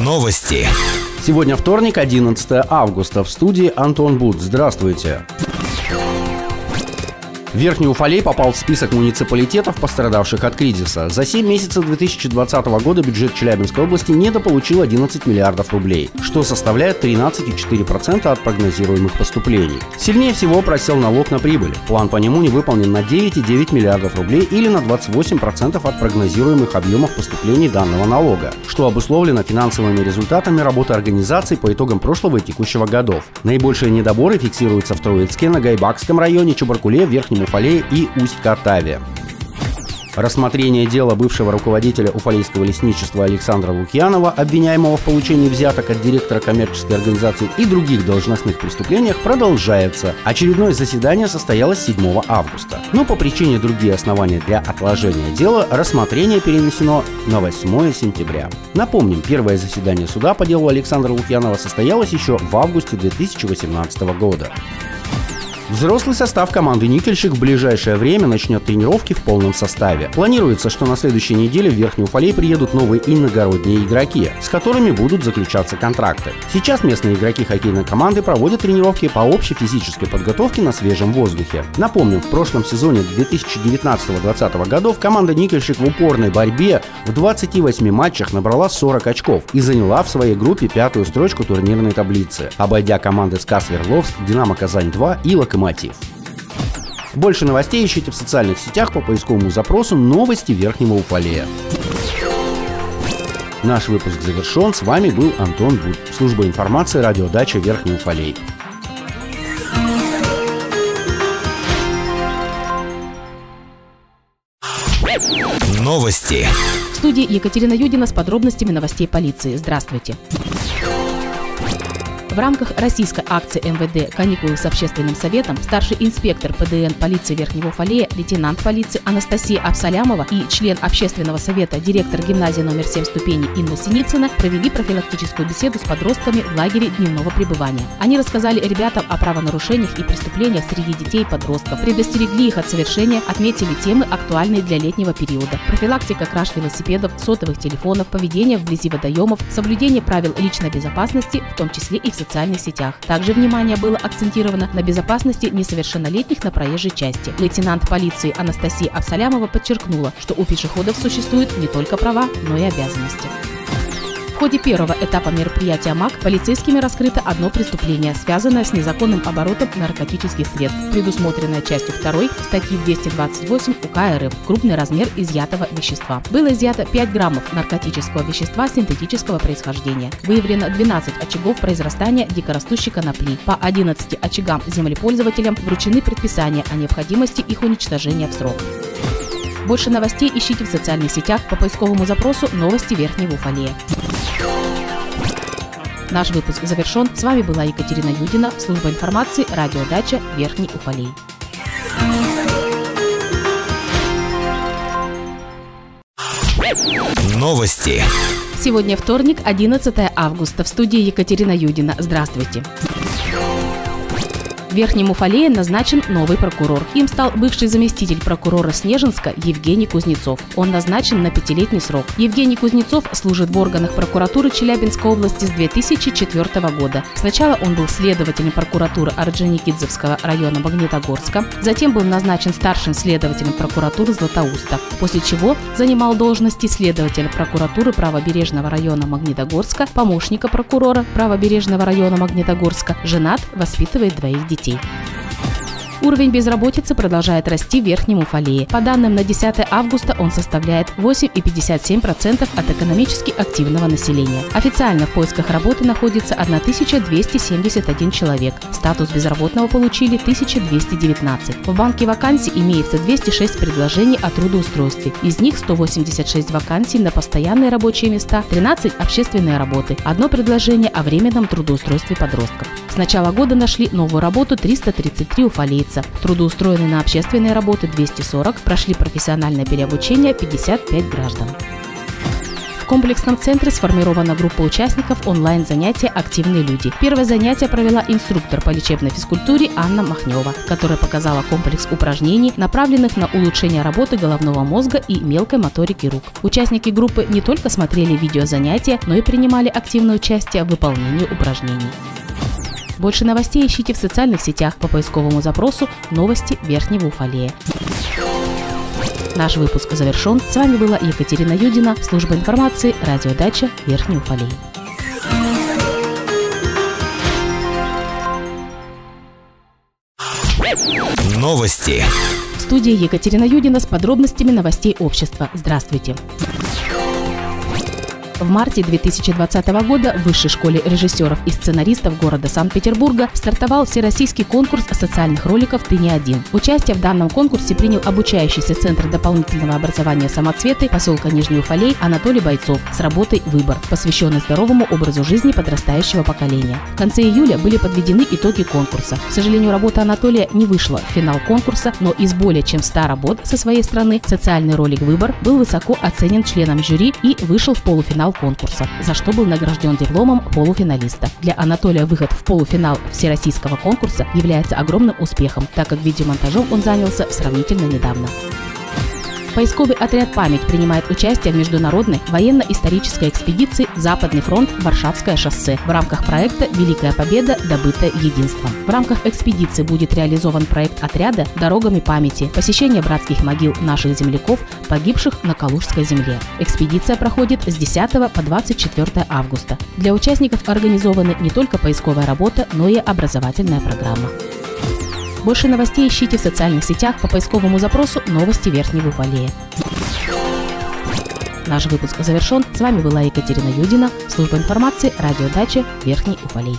Новости. Сегодня вторник, 11 августа. В студии Антон Буд. Здравствуйте. Верхний Уфалей попал в список муниципалитетов, пострадавших от кризиса. За 7 месяцев 2020 года бюджет Челябинской области недополучил 11 миллиардов рублей, что составляет 13,4% от прогнозируемых поступлений. Сильнее всего просел налог на прибыль. План по нему не выполнен на 9,9 миллиардов рублей или на 28% от прогнозируемых объемов поступлений данного налога, что обусловлено финансовыми результатами работы организаций по итогам прошлого и текущего годов. Наибольшие недоборы фиксируются в Троицке, на Гайбакском районе, Чебаркуле, Верхнем Уфалее и Усть-Катаве. Рассмотрение дела бывшего руководителя Уфалейского лесничества Александра Лукьянова, обвиняемого в получении взяток от директора коммерческой организации и других должностных преступлениях, продолжается. Очередное заседание состоялось 7 августа. Но по причине другие основания для отложения дела рассмотрение перенесено на 8 сентября. Напомним, первое заседание суда по делу Александра Лукьянова состоялось еще в августе 2018 года. Взрослый состав команды «Никельщик» в ближайшее время начнет тренировки в полном составе. Планируется, что на следующей неделе в Верхний Уфалей приедут новые иногородние игроки, с которыми будут заключаться контракты. Сейчас местные игроки хоккейной команды проводят тренировки по общей физической подготовке на свежем воздухе. Напомним, в прошлом сезоне 2019-2020 годов команда «Никельщик» в упорной борьбе в 28 матчах набрала 40 очков и заняла в своей группе пятую строчку турнирной таблицы, обойдя команды СКА Свердловск, Динамо Казань-2 и Локомотив мотив. Больше новостей ищите в социальных сетях по поисковому запросу «Новости Верхнего Уфалея». Наш выпуск завершен. С вами был Антон Буд. Служба информации радиодача Верхний Уфалей. Новости. В студии Екатерина Юдина с подробностями новостей полиции. Здравствуйте. В рамках российской акции МВД «Каникулы с общественным советом» старший инспектор ПДН полиции Верхнего Уфалея, лейтенант полиции Анастасия Абсалямова и член общественного совета, директор гимназии номер 7 ступени Инна Синицына провели профилактическую беседу с подростками в лагере дневного пребывания. Они рассказали ребятам о правонарушениях и преступлениях среди детей и подростков, предостерегли их от совершения, отметили темы, актуальные для летнего периода. Профилактика краж велосипедов, сотовых телефонов, поведение вблизи водоемов, соблюдение правил личной безопасности, в том числе и в социальных сетях. Также внимание было акцентировано на безопасности несовершеннолетних на проезжей части. Лейтенант полиции Анастасия Абсалямова подчеркнула, что у пешеходов существуют не только права, но и обязанности ходе первого этапа мероприятия МАК полицейскими раскрыто одно преступление, связанное с незаконным оборотом наркотических средств, предусмотренное частью 2 статьи 228 УК РФ «Крупный размер изъятого вещества». Было изъято 5 граммов наркотического вещества синтетического происхождения. Выявлено 12 очагов произрастания дикорастущей конопли. По 11 очагам землепользователям вручены предписания о необходимости их уничтожения в срок. Больше новостей ищите в социальных сетях по поисковому запросу «Новости Верхнего Уфалея». Наш выпуск завершен. С вами была Екатерина Юдина, служба информации, радиодача Верхний Уфалей. Новости. Сегодня вторник, 11 августа. В студии Екатерина Юдина. Здравствуйте. В Верхнем Уфалее назначен новый прокурор. Им стал бывший заместитель прокурора Снежинска Евгений Кузнецов. Он назначен на пятилетний срок. Евгений Кузнецов служит в органах прокуратуры Челябинской области с 2004 года. Сначала он был следователем прокуратуры Орджоникидзевского района Магнитогорска, затем был назначен старшим следователем прокуратуры Златоуста, после чего занимал должности следователя прокуратуры правобережного района Магнитогорска, помощника прокурора правобережного района Магнитогорска, женат, воспитывает двоих детей детей. Уровень безработицы продолжает расти в Верхнем Уфалее. По данным на 10 августа он составляет 8,57% от экономически активного населения. Официально в поисках работы находится 1271 человек. Статус безработного получили 1219. В банке вакансий имеется 206 предложений о трудоустройстве. Из них 186 вакансий на постоянные рабочие места, 13 общественные работы, одно предложение о временном трудоустройстве подростков. С начала года нашли новую работу 333 уфалейца лица. Трудоустроены на общественные работы 240, прошли профессиональное переобучение 55 граждан. комплексном центре сформирована группа участников онлайн-занятия «Активные люди». Первое занятие провела инструктор по лечебной физкультуре Анна Махнева, которая показала комплекс упражнений, направленных на улучшение работы головного мозга и мелкой моторики рук. Участники группы не только смотрели видеозанятия, но и принимали активное участие в выполнении упражнений. Больше новостей ищите в социальных сетях по поисковому запросу «Новости Верхнего Уфалея». Наш выпуск завершен. С вами была Екатерина Юдина, служба информации, радиодача Верхний Уфалей. Новости. В студии Екатерина Юдина с подробностями новостей общества. Здравствуйте. В марте 2020 года в Высшей школе режиссеров и сценаристов города Санкт-Петербурга стартовал всероссийский конкурс социальных роликов «Ты не один». Участие в данном конкурсе принял обучающийся Центр дополнительного образования «Самоцветы» поселка Нижний Уфалей Анатолий Бойцов с работой «Выбор», посвященный здоровому образу жизни подрастающего поколения. В конце июля были подведены итоги конкурса. К сожалению, работа Анатолия не вышла в финал конкурса, но из более чем 100 работ со своей стороны социальный ролик «Выбор» был высоко оценен членом жюри и вышел в полуфинал конкурса, за что был награжден дипломом полуфиналиста. Для Анатолия выход в полуфинал всероссийского конкурса является огромным успехом, так как видеомонтажом он занялся сравнительно недавно. Поисковый отряд «Память» принимает участие в международной военно-исторической экспедиции «Западный фронт. Варшавское шоссе» в рамках проекта «Великая Победа. Добытая единством». В рамках экспедиции будет реализован проект отряда «Дорогами памяти. Посещение братских могил наших земляков, погибших на Калужской земле». Экспедиция проходит с 10 по 24 августа. Для участников организованы не только поисковая работа, но и образовательная программа. Больше новостей ищите в социальных сетях по поисковому запросу «Новости Верхнего Уфалея». Наш выпуск завершен. С вами была Екатерина Юдина, служба информации, радиодача Верхний Уфалей.